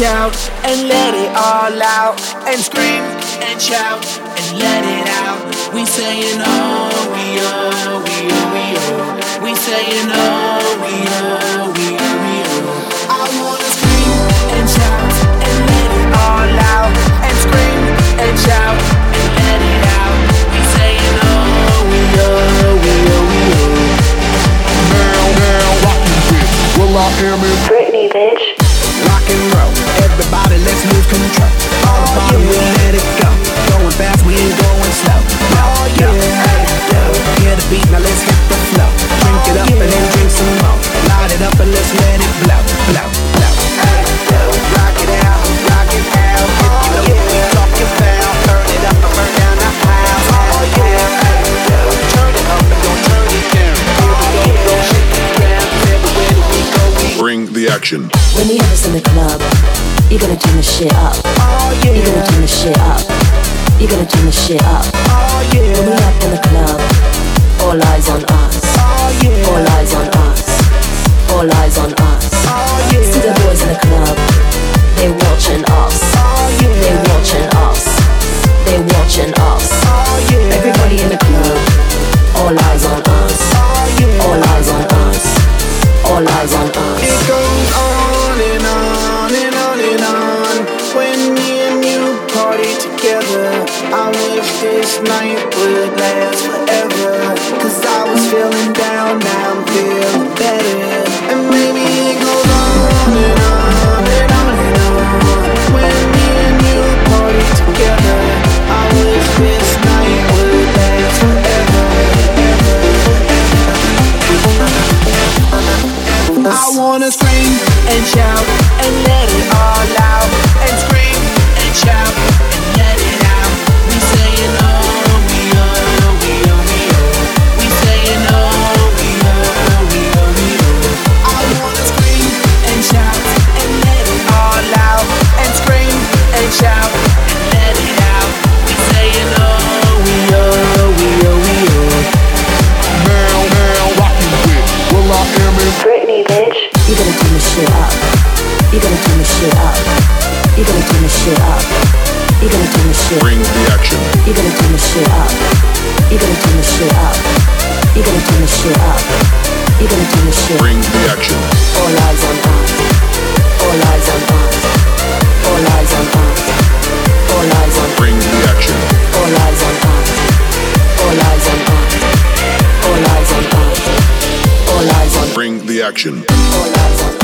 shout and let it all out. And scream and shout and let it out. We saying oh, we oh, we oh, we oh. We saying oh, we oh, we oh, we oh. I wanna scream and shout and let it all out. And scream and shout and let it out. We saying oh, we oh, we oh, we oh. Now, now, rockin' with Will I Am in Bring the action. When you have us in the club, you gotta turn the shit up. Oh You gotta turn the shit up. You gotta turn the shit up. Oh When we yeah. up in the club, all eyes on us. Oh yeah. All eyes on us. All eyes on us. Oh See the boys in the club, they watching us. Oh They yeah. watching us. They watching us. Oh yeah. Everybody in the club, all eyes on us. Oh yeah. All eyes on us. All eyes on up. Turn shit up. Turn shit up. Turn shit. Bring the action. You gotta turn the shit up. You gotta turn the shit up. You gotta turn the shit up. You gotta turn the shit. Bring the action. All eyes on us. All eyes on us. All eyes on us. All eyes on. Bring the action. All eyes on us. All eyes on us. All eyes on us. All eyes on. Bring the action. All eyes on